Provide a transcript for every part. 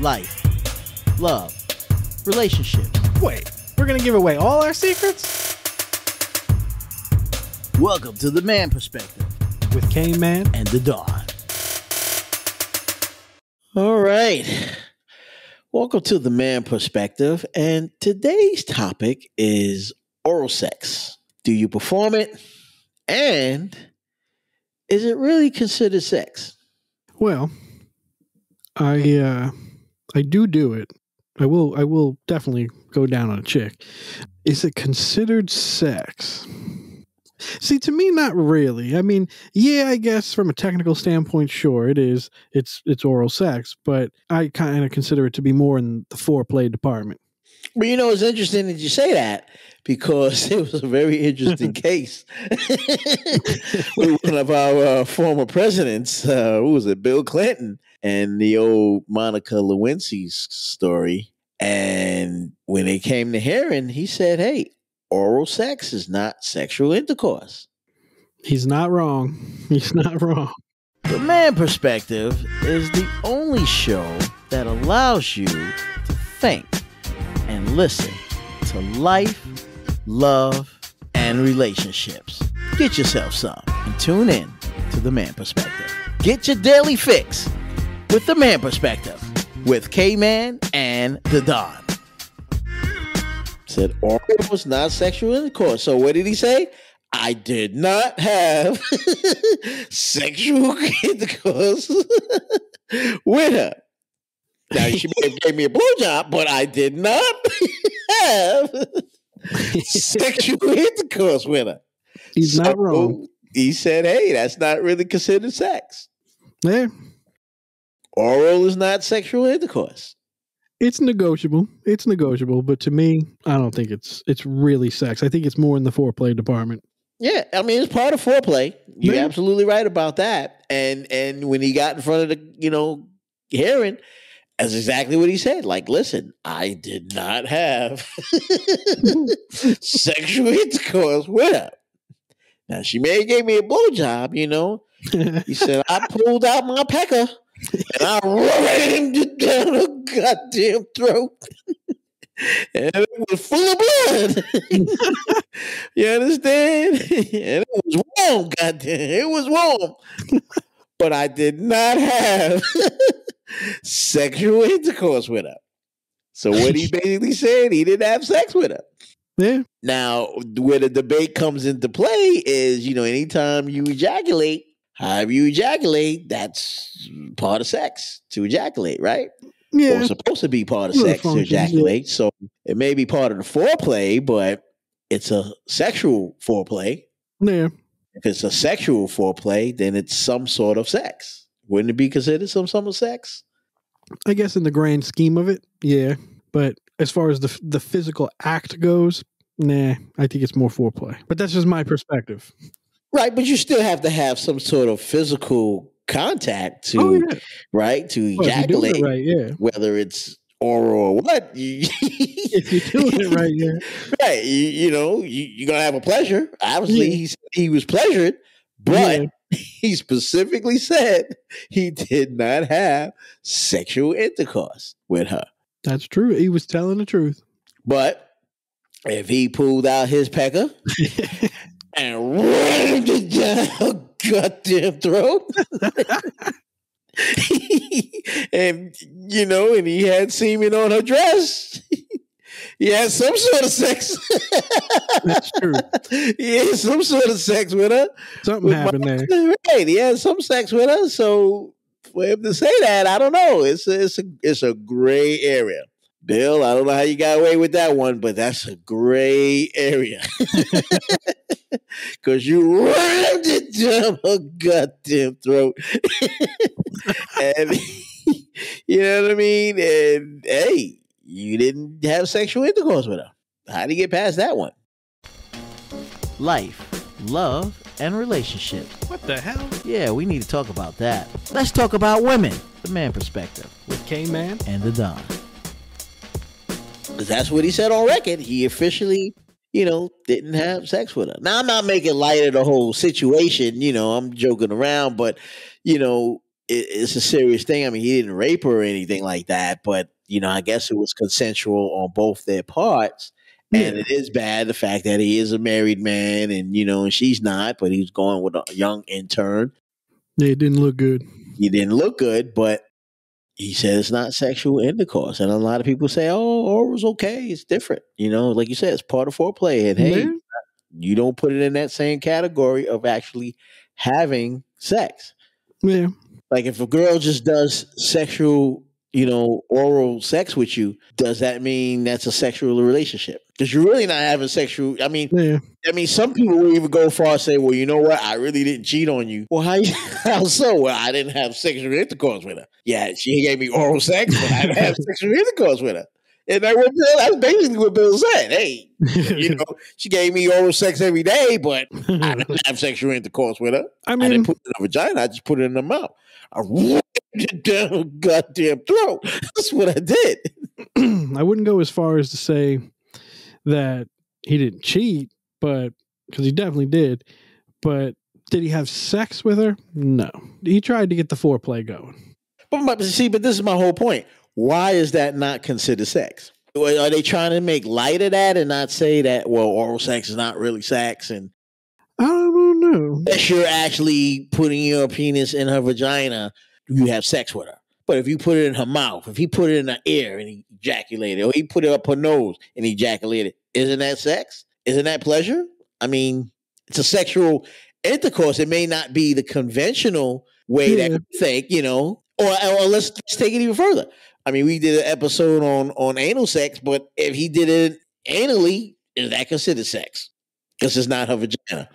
life, love, relationships. Wait, we're gonna give away all our secrets? Welcome to the man perspective With K Man and the Don. All right. Welcome to the man perspective. And today's topic is oral sex. Do you perform it? And is it really considered sex? Well, I uh I do do it. I will I will definitely go down on a chick. Is it considered sex? See, to me, not really. I mean, yeah, I guess from a technical standpoint, sure, it is. It's it's oral sex, but I kind of consider it to be more in the foreplay department. Well, you know, it's interesting that you say that because it was a very interesting case with one of our uh, former presidents. Uh, who was it? Bill Clinton and the old Monica Lewinsky's story. And when it came to hearing, he said, "Hey, oral sex is not sexual intercourse." He's not wrong. He's not wrong. The Man Perspective is the only show that allows you to think and listen to life, love, and relationships. Get yourself some and tune in to The Man Perspective. Get your daily fix with The Man Perspective with K Man and The Don. Said oral was not sexual intercourse. So what did he say? I did not have sexual intercourse with her. Now she may have gave me a blowjob, but I did not have sexual intercourse with her. He's not wrong. He said, "Hey, that's not really considered sex. Yeah, Oral is not sexual intercourse." it's negotiable. It's negotiable, but to me, I don't think it's it's really sex. I think it's more in the foreplay department. Yeah, I mean it's part of foreplay. You're absolutely right about that. And and when he got in front of the you know hearing, that's exactly what he said. Like, listen, I did not have sexual intercourse with her. Now she may have gave me a blowjob, you know. He said I pulled out my pecker and I rammed it down her goddamn throat. and it was full of blood. you understand? and it was warm, goddamn. It was warm. but I did not have sexual intercourse with her. So what he basically said, he didn't have sex with her. yeah, Now, where the debate comes into play is, you know, anytime you ejaculate, however you ejaculate, that's part of sex to ejaculate, right? Or yeah, supposed to be part of sex to yeah. ejaculate. So it may be part of the foreplay, but it's a sexual foreplay. yeah. If it's a sexual foreplay, then it's some sort of sex. Wouldn't it be considered some sort of sex? I guess in the grand scheme of it, yeah. But as far as the the physical act goes, nah, I think it's more foreplay. But that's just my perspective. Right, but you still have to have some sort of physical contact to oh yeah, right to well, if you're doing ejaculate. it right, yeah. whether it's oral or what. If you're doing it right, yeah. right, you, you know, you, you're gonna have a pleasure. Obviously, Yeah. he he was pleasured, but Yeah. he specifically said he did not have sexual intercourse with her. That's true. He was telling the truth. But if he pulled out his pecker and rammed it down her goddamn throat. and you know, and he had semen on her dress. he had some sort of sex. That's true. he had some sort of sex with her. Something With happened my- there. Right, he had some sex with her. So for him to say that, I don't know. It's a, it's a it's a gray area. Bill, I don't know how you got away with that one, but that's a gray area. Cause you rammed it down her goddamn throat. and you know what I mean? And hey, you didn't have sexual intercourse with her. How do you get past that one? Life, love, and relationships. What the hell? Yeah, we need to talk about that. Let's talk about women, the man perspective, With K Man? and the Don. Because that's what he said on record. He officially, you know, didn't have sex with her. Now, I'm not making light of the whole situation. You know, I'm joking around, but, you know, it, it's a serious thing. I mean, he didn't rape her or anything like that, but you know, I guess it was consensual on both their parts. And it is bad the fact that he is a married man, and you know, and she's not, but he's going with a young intern. Yeah, it didn't look good. He didn't look good, but he said it's not sexual intercourse, and a lot of people say, "Oh, oral's okay. It's different." You know, like you said, it's part of foreplay, and hey, Yeah. you don't put it in that same category of actually having sex. Yeah. Like if a girl just does sexual, you know, oral sex with you, does that mean that's a sexual relationship? Because you're really not having sexual. I mean, Yeah. I mean, some people will even go far and say, "Well, you know what? I really didn't cheat on you." Well, how? you- How so? Well, I didn't have sexual intercourse with her. Yeah, she gave me oral sex, but I didn't have sexual intercourse with her. And that Bill, that's basically what Bill said. Hey, you know, she gave me oral sex every day, but I didn't have sexual intercourse with her. I I mean, didn't put it in her vagina. I just put it in her mouth. I down goddamn throat. That's what I did. I wouldn't go as far as to say that he didn't cheat, but because he definitely did. But did he have sex with her? No. He tried to get the foreplay going. But my, see, but this is my whole point. Why is that not considered sex? Are they trying to make light of that and not say that well, oral sex is not really sex, and I don't know. unless you're actually putting your penis in her vagina, you have sex with her. But if you put it in her mouth, if he put it in her ear and he ejaculated, or he put it up her nose and he ejaculated, isn't that sex? Isn't that pleasure? I mean, it's a sexual intercourse. It may not be the conventional way that Yeah. we think, you know. Or, or let's, let's take it even further. I mean, we did an episode on on anal sex, but if he did it anally, is that considered sex? Because it's not her vagina.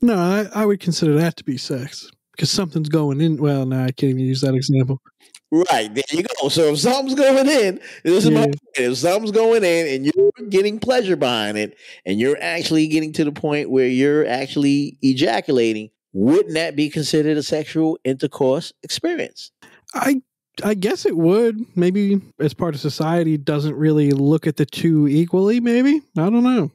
No, I, I would consider that to be sex because something's going in. Well, no, I can't even use that example. Right there you go. So if something's going in, this is my point. If something's going in, and you're getting pleasure behind it, and you're actually getting to the point where you're actually ejaculating, wouldn't that be considered a sexual intercourse experience? I I guess it would. Maybe as part of society doesn't really look at the two equally. Maybe I don't know.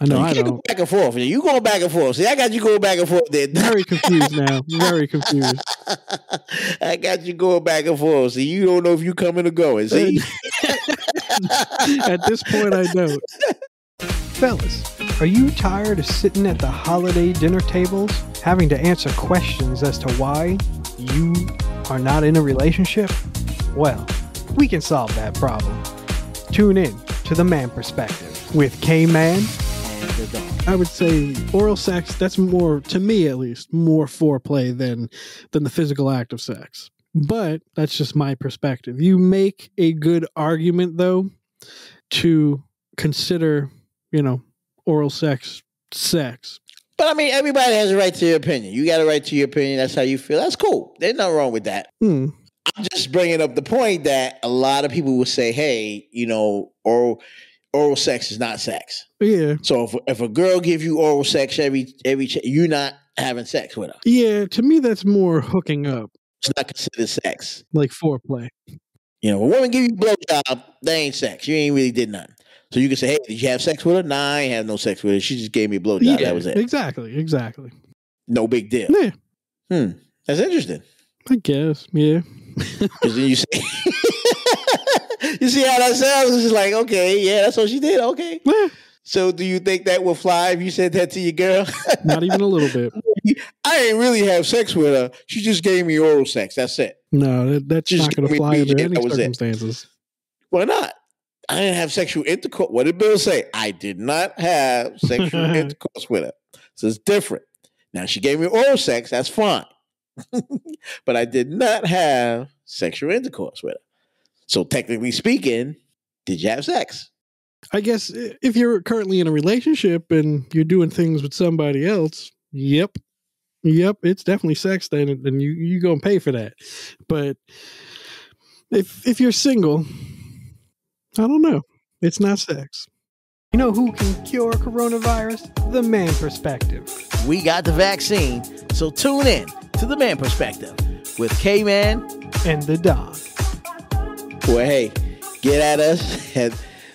I know you I can't don't. go back and forth. You going back and forth. See, I got you going back and forth there. Very confused now. Very confused. I got you going back and forth. See, you don't know if you coming or going. See, At this point, I don't. Fellas, are you tired of sitting at the holiday dinner tables having to answer questions as to why you are not in a relationship? Well, we can solve that problem. Tune in to The Man Perspective with K Man. And the dog. I would say oral sex, that's more, to me at least, more foreplay than, than the physical act of sex. But that's just my perspective. You make a good argument, though, to consider, you know, oral sex sex. But I mean, everybody has a right to your opinion. You got a right to your opinion. That's how you feel. That's cool. There's nothing wrong with that. Hmm. I'm just bringing up the point that a lot of people will say, "Hey, you know, oral oral sex is not sex." Yeah. So if if a girl give you oral sex every every ch- you're not having sex with her. Yeah. To me, that's more hooking up, It's not considered sex. like foreplay. You know, a woman give you a blowjob, that ain't sex. You ain't really did nothing. So you can say, "Hey, did you have sex with her?" Nah, I ain't have no sex with her. She just gave me a blowjob. yeah. That was it. Exactly. Exactly. No big deal. Yeah. Hmm. That's interesting. I guess. Yeah. Because then you say, you see how that sounds? It's just like, okay, yeah, that's what she did. Okay. So do you think that would fly if you said that to your girl? not even a little bit. I ain't really have sex with her. She just gave me oral sex. That's it. No, that, that's Just not going to fly under any was it. circumstances. Why not? I didn't have sexual intercourse. What did Bill say? I did not have sexual intercourse with her. So it's different. Now she gave me oral sex. That's fine. but I did not have sexual intercourse with her. So technically speaking, did you have sex? I guess if you're currently in a relationship and you're doing things with somebody else, yep, yep, it's definitely sex then, and and you you gonna pay for that. But if if you're single, I don't know, it's not sex. You know who can cure coronavirus? The man perspective. We got the vaccine. So tune in to the man perspective with K Man And the dog. Well, hey, get at us at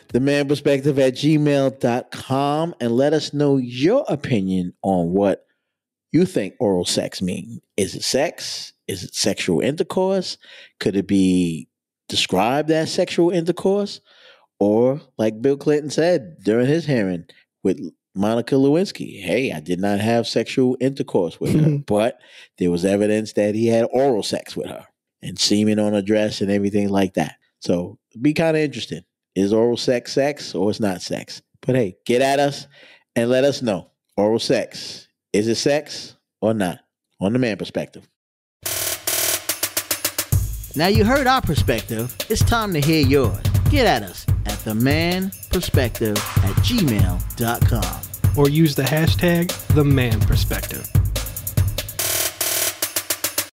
the man perspective at gmail.com and let us know your opinion on what you think oral sex means. Is it sex? Is it sexual intercourse? Could it be described as sexual intercourse? Or, like Bill Clinton said during his hearing with Monica Lewinsky, hey, I did not have sexual intercourse with her, but there was evidence that he had oral sex with her and semen on a dress and everything like that. So, be kind of interesting. Is oral sex sex or it's not sex? But hey, get at us and let us know. Oral sex, is it sex or not? On the man perspective. Now you heard our perspective. It's time to hear yours. Get at us at the man perspective at gmail.com. Or use the hashtag the man perspective.